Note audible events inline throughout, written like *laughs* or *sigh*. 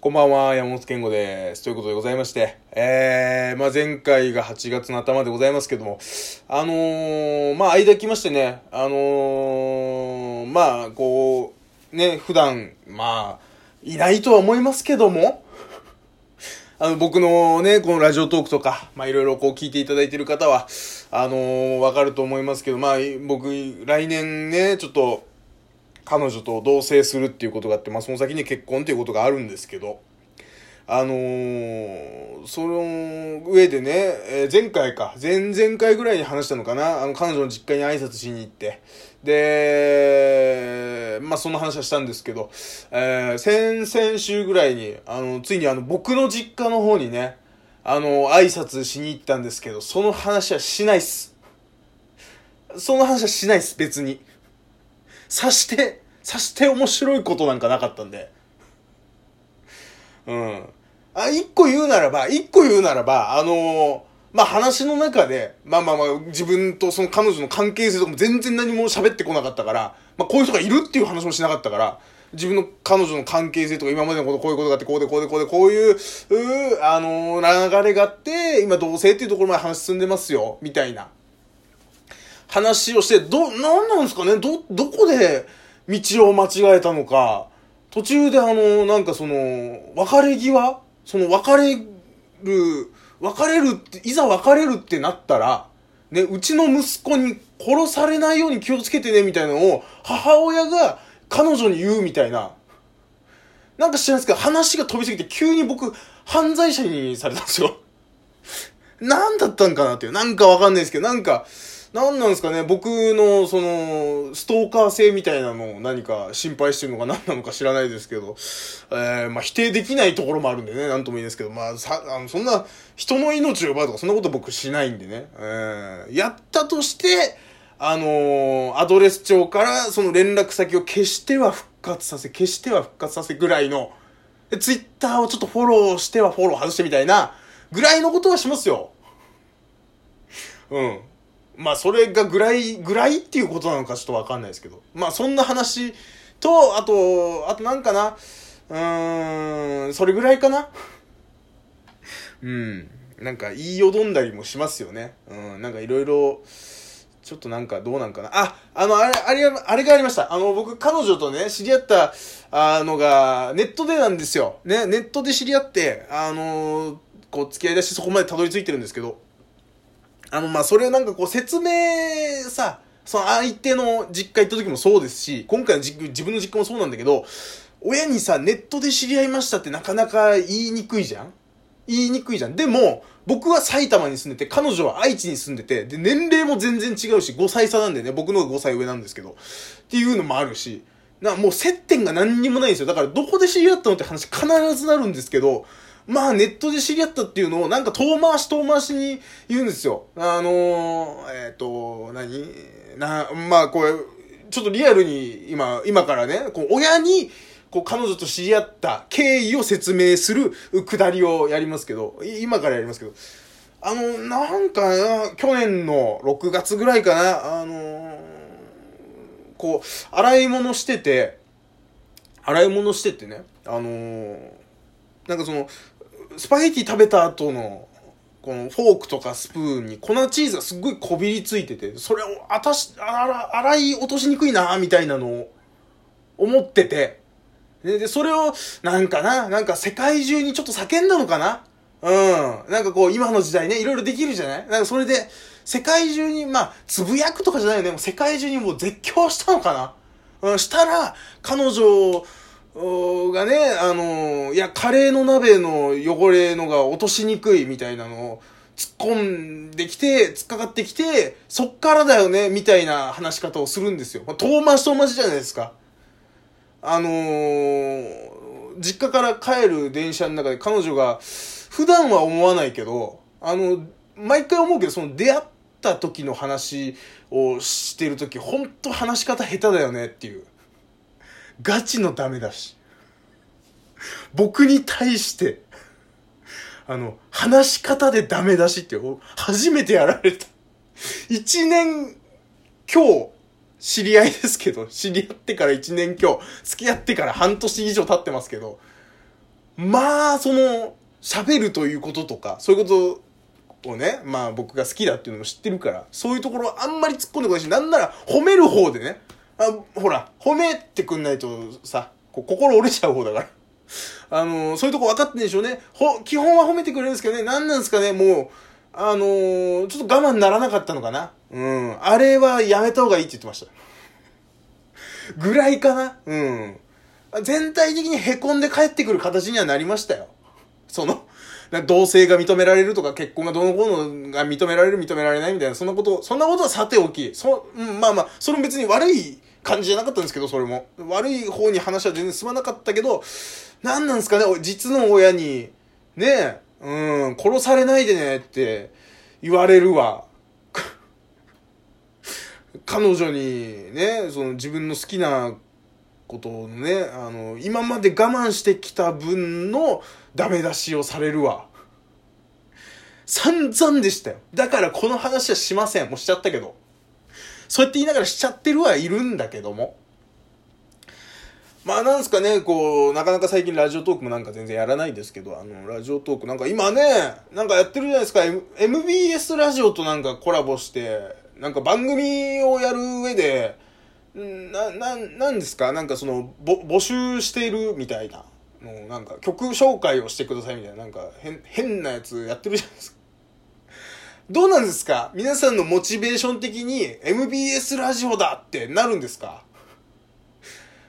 こんばんは、山本健吾です。ということでございまして、えー、まあ、前回が8月の頭でございますけども、あのー、まあ、間来ましてね、あのー、まあ、こう、ね、普段、まあ、いないとは思いますけども、あの、僕のね、このラジオトークとか、まあ、いろいろこう聞いていただいている方は、あのー、わかると思いますけど、まあ、僕、来年ね、ちょっと、彼女と同棲するっていうことがあって、まあ、その先に結婚っていうことがあるんですけど、あのー、その上でね、えー、前回か、前々回ぐらいに話したのかな、あの、彼女の実家に挨拶しに行って、で、まあ、その話はしたんですけど、えー、先々週ぐらいに、あの、ついにあの、僕の実家の方にね、あの、挨拶しに行ったんですけど、その話はしないっす。その話はしないっす、別に。さして、さして面白いことなんかなかったんで。うん。あ、一個言うならば、一個言うならば、あのー、まあ、話の中で、まあまあまあ、自分とその彼女の関係性とかも全然何も喋ってこなかったから、まあ、こういう人がいるっていう話もしなかったから、自分の彼女の関係性とか今までのことこういうことがあって、こうでこうでこうでこういう、うあのー、流れがあって、今同性っていうところまで話進んでますよ、みたいな。話をして、ど、なんなんですかね？ど、どこで道を間違えたのか、途中であの、なんかその、別れ際？その別れる、別れるって、いざ別れるってなったら、ね、うちの息子に殺されないように気をつけてね、みたいなのを、母親が彼女に言うみたいな。なんか知らないですけど、話が飛びすぎて急に僕、犯罪者にされたんですよ。*laughs* 何だったんかなっていう。なんかわかんないですけど、なんか、何なんですかね、僕の、その、ストーカー性みたいなのを何か心配してるのか何なのか知らないですけど、えー、まあ否定できないところもあるんでね、なんともいいですけど、まあ、さ、あの、そんな、人の命を奪うとか、そんなこと僕しないんでね、えー、やったとして、あのー、アドレス帳からその連絡先を消しては復活させ、消しては復活させぐらいの、ツイッターをちょっとフォローしてはフォロー外してみたいな、ぐらいのことはしますよ。うん。まあそれがぐらい、ぐらいっていうことなのかちょっとわかんないですけど。まあそんな話と、あと、あとなんかな？うーん、それぐらいかな？うん。なんか言いよどんだりもしますよね。うん、なんかいろいろ、ちょっとなんかどうなんかな。あ、あの、あれ、あれ、あれがありました。あの、僕、彼女とね、知り合った、あのが、ネットでなんですよ。ね、ネットで知り合って、あのこう、付き合いだしてそこまでたどり着いてるんですけど、あの、まあ、それをなんかこう説明さ、その相手の実家行った時もそうですし、今回の実自分の実家もそうなんだけど、親にさ、ネットで知り合いましたってなかなか言いにくいじゃん？言いにくいじゃん。でも、僕は埼玉に住んでて、彼女は愛知に住んでて、で、年齢も全然違うし、5歳差なんでね、僕の方が5歳上なんですけど、っていうのもあるし、な、もう接点が何にもないんですよ。だから、どこで知り合ったのって話必ずなるんですけど、まあネットで知り合ったっていうのをなんか遠回し遠回しに言うんですよ。あのー、えっ、ー、と、何？な、まあこれ、ちょっとリアルに今、今からね、こう親に、こう彼女と知り合った経緯を説明するくだりをやりますけど、今からやりますけど、あの、なんか、去年の6月ぐらいかな、あのー、こう、洗い物してて、洗い物しててね、あのー、なんかその、スパゲティ食べた後の、このフォークとかスプーンに粉チーズがすっごいこびりついてて、それをあたし、あら、洗い落としにくいな、みたいなのを思ってて、で、でそれを、なんかな、なんか世界中にちょっと叫んだのかな？うん。なんかこう、今の時代ね、いろいろできるじゃない？なんかそれで、世界中に、まあ、つぶやくとかじゃないよね。もう世界中にもう絶叫したのかな？うん、したら、彼女がね、あの、いや、カレーの鍋の汚れのが落としにくいみたいなのを突っ込んできて、突っかかってきて、そっからだよね、みたいな話し方をするんですよ。遠回し遠回しじゃないですか。あの、実家から帰る電車の中で彼女が、普段は思わないけど、あの、毎回思うけど、その出会った時の話をしてる時、ほんと話し方下手だよねっていう。ガチのダメだし。僕に対して、あの、話し方でダメ出しって初めてやられた。一年今日、知り合いですけど、知り合ってから一年今日、付き合ってから半年以上経ってますけど、まあ、その、喋るということとか、そういうことをね、まあ僕が好きだっていうのも知ってるから、そういうところあんまり突っ込んでこないし、なんなら褒める方でね、あ、ほら、褒めてくんないとさ、心折れちゃう方だから。あのー、そういうとこ分かってんでしょうね。ほ、基本は褒めてくれるんですけどね、何なんですかね、もう、あのー、ちょっと我慢ならなかったのかな。うん。あれはやめた方がいいって言ってました。ぐらいかな。うん。全体的に凹んで帰ってくる形にはなりましたよ。その、同性が認められるとか、結婚がどの子のが認められる、認められないみたいな、そんなこと、そんなことはさておき、そ、うん、まあまあ、それも別に悪い感じじゃなかったんですけど、それも。悪い方に話は全然進まなかったけど、何なんですかね、実の親に、ねうん、殺されないでねって言われるわ。*laughs* 彼女にね、その自分の好きなことをね、あの、今まで我慢してきた分のダメ出しをされるわ。散々でしたよ。だからこの話はしません。もうしちゃったけど。そうやって言いながらしちゃってるはいるんだけども。まあなんすかね、こう、なかなか最近ラジオトークもなんか全然やらないですけど、あの、ラジオトークなんか今ね、なんかやってるじゃないですか、M、MBS ラジオとなんかコラボして、なんか番組をやる上で、な、な、なんですかなんかその、ぼ、募集しているみたいな。もうなんか曲紹介をしてくださいみたいな、なんか変、変なやつやってるじゃないですか。どうなんですか？皆さんのモチベーション的に MBS ラジオだってなるんですか？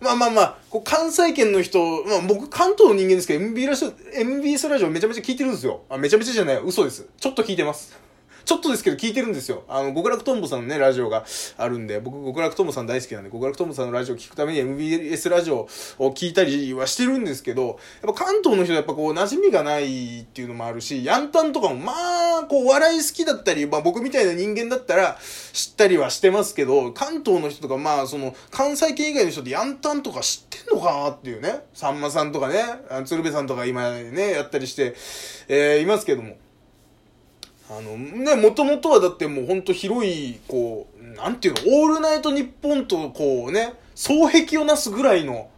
まあまあまあ、こう関西圏の人、まあ僕関東の人間ですけど、MBS ラジオ、MBS ラジオめちゃめちゃ聞いてるんですよ。あ、めちゃめちゃじゃない、嘘です。ちょっと聞いてます。ちょっとですけど聞いてるんですよ。あの、極楽とんぼさんのね、ラジオがあるんで、僕、極楽とんぼさん大好きなんで、極楽とんぼさんのラジオ聞くために MBS ラジオを聞いたりはしてるんですけど、やっぱ関東の人はやっぱこう、馴染みがないっていうのもあるし、ヤンタンとかもまあ、こう、笑い好きだったり、まあ僕みたいな人間だったら知ったりはしてますけど、関東の人とかまあ、その、関西圏以外の人ってヤンタンとか知ってんのかなっていうね、さんまさんとかね、鶴瓶さんとか今ね、やったりして、えー、いますけども。あの、ね、もともとはだってもうほんと広い、こう、なんていうの、オールナイトニッポンとこうね、双璧をなすぐらいの、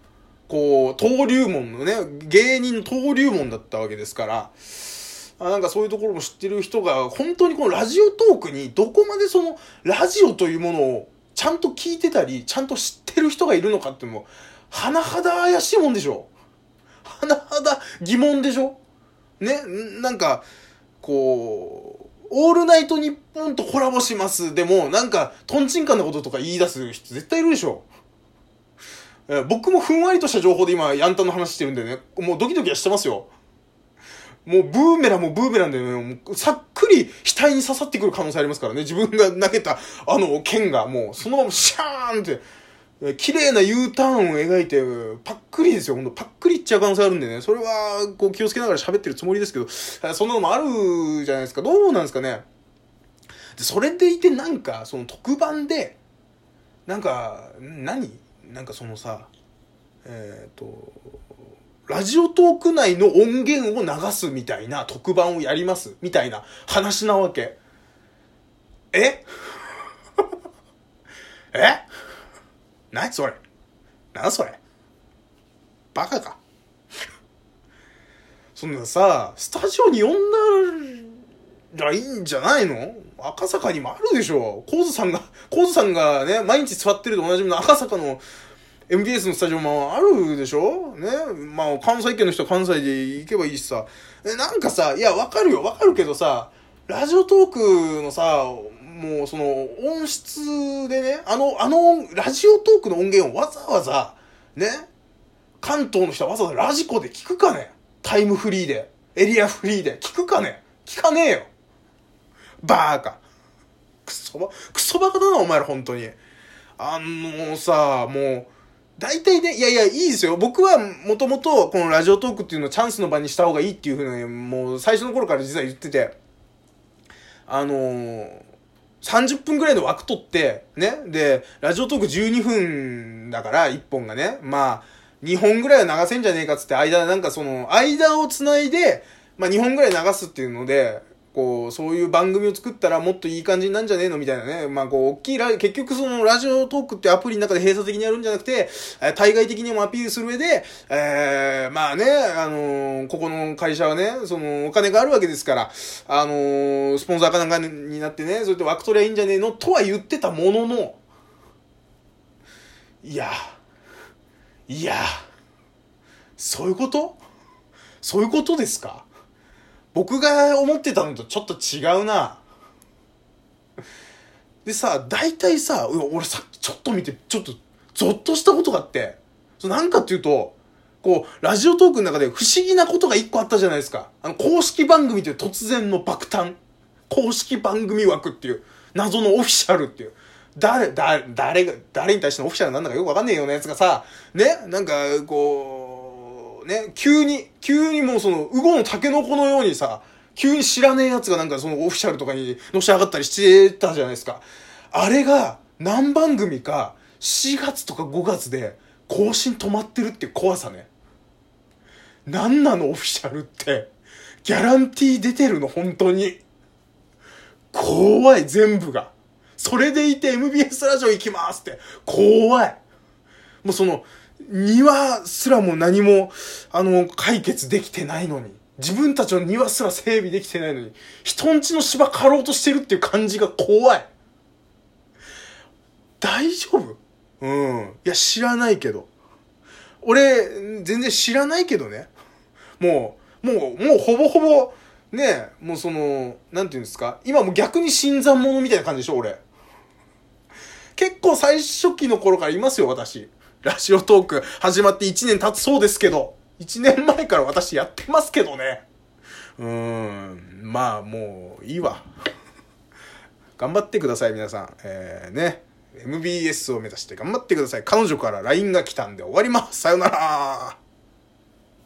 こう、登竜門のね、芸人の登竜門だったわけですから、あなんかそういうところも知ってる人が、本当にこのラジオトークにどこまでその、ラジオというものをちゃんと聞いてたり、ちゃんと知ってる人がいるのかってもう、甚だ怪しいもんでしょ。甚だ疑問でしょ。ね、なんか、こう、オールナイトニッポンとコラボします。でも、なんか、トンチンカンなこととか言い出す人絶対いるでしょ。僕もふんわりとした情報で今、ヤンタンの話してるんでね、もうドキドキはしてますよ。もうブーメランもブーメランでね、もうさっくり額に刺さってくる可能性ありますからね。自分が投げたあの剣がもうそのままシャーンって、綺麗な U ターンを描いて、パックリですよ。ほんと、パックリいっちゃう可能性あるんでね。それは、こう気をつけながら喋ってるつもりですけど、そんなのもあるじゃないですか。どうなんですかね。で、それでいてなんか、その特番で、なんか、何？なんかそのさ、えっ、ー、と、ラジオトーク内の音源を流すみたいな特番をやりますみたいな話なわけ。え？何それ何それバカか *laughs* そんなさ、スタジオに呼んだらいいんじゃないの？赤坂にもあるでしょ。コーズさんが、コーズさんがね、毎日座ってると同じみの赤坂の MBS のスタジオもあるでしょ？ね。まあ、関西圏の人は関西で行けばいいしさ。なんかさ、いや、わかるよ、わかるけどさ、ラジオトークのさ、もうその音質でね、あの、あの、ラジオトークの音源をわざわざ、ね、関東の人はわざわざラジコで聞くかね？タイムフリーで、エリアフリーで、聞くかね？聞かねえよ。バーカ。クソバ、クソバカだな、お前ら、本当に。あのさ、もう、大体ね、いやいや、いいですよ。僕はもともと、このラジオトークっていうのをチャンスの場にした方がいいっていうふうに、もう最初の頃から実は言ってて、あのー、30分ぐらいの枠取って、ね。で、ラジオトーク12分だから、1本がね。まあ、2本ぐらいは流せんじゃねえかっつって、間、なんかその、間を繋いで、まあ2本ぐらい流すっていうので、こう、そういう番組を作ったらもっといい感じになんじゃねえのみたいなね。まあ、こう、大きいラ、結局そのラジオトークってアプリの中で閉鎖的にやるんじゃなくて、えー、対外的にもアピールする上で、えー、まあね、あのー、ここの会社はね、その、お金があるわけですから、あのー、スポンサーかなんかになってね、そうやって枠取りゃいいんじゃねえのとは言ってたものの、いや、いや、そういうこと？そういうことですか？僕が思ってたのとちょっと違うな。でさ、大体さ、俺さっきちょっと見て、ちょっとゾッとしたことがあって、そなんかっていうと、こう、ラジオトークの中で不思議なことが一個あったじゃないですか。あの、公式番組という突然の爆誕。公式番組枠っていう、謎のオフィシャルっていう。誰、誰、誰が、誰に対してのオフィシャルなんだかよくわかんねえようなやつがさ、ね、なんか、こう、ね、急に、急にもうその、ウゴのタケノコのようにさ、急に知らねえ奴がなんかそのオフィシャルとかにのし上がったりしてたじゃないですか。あれが何番組か4月とか5月で更新止まってるっていう怖さね。何なのオフィシャルって。ギャランティー出てるの本当に。怖い全部が。それでいて MBS ラジオ行きますって。怖い。もうその、庭すらも何も、あの、解決できてないのに。自分たちの庭すら整備できてないのに、人んちの芝刈ろうとしてるっていう感じが怖い。大丈夫？うん。いや、知らないけど。俺、全然知らないけどね。もう、もう、もうほぼほぼ、ねもうその、なんていうんですか？今も逆に新参者みたいな感じでしょ俺。結構最初期の頃からいますよ、私。ラジオトーク始まって1年経つそうですけど、1年前から私やってますけどね。うーん、まあもういいわ。頑張ってください、皆さん。えー、ね。MBS を目指して頑張ってください。彼女から LINE が来たんで終わります。さよなら。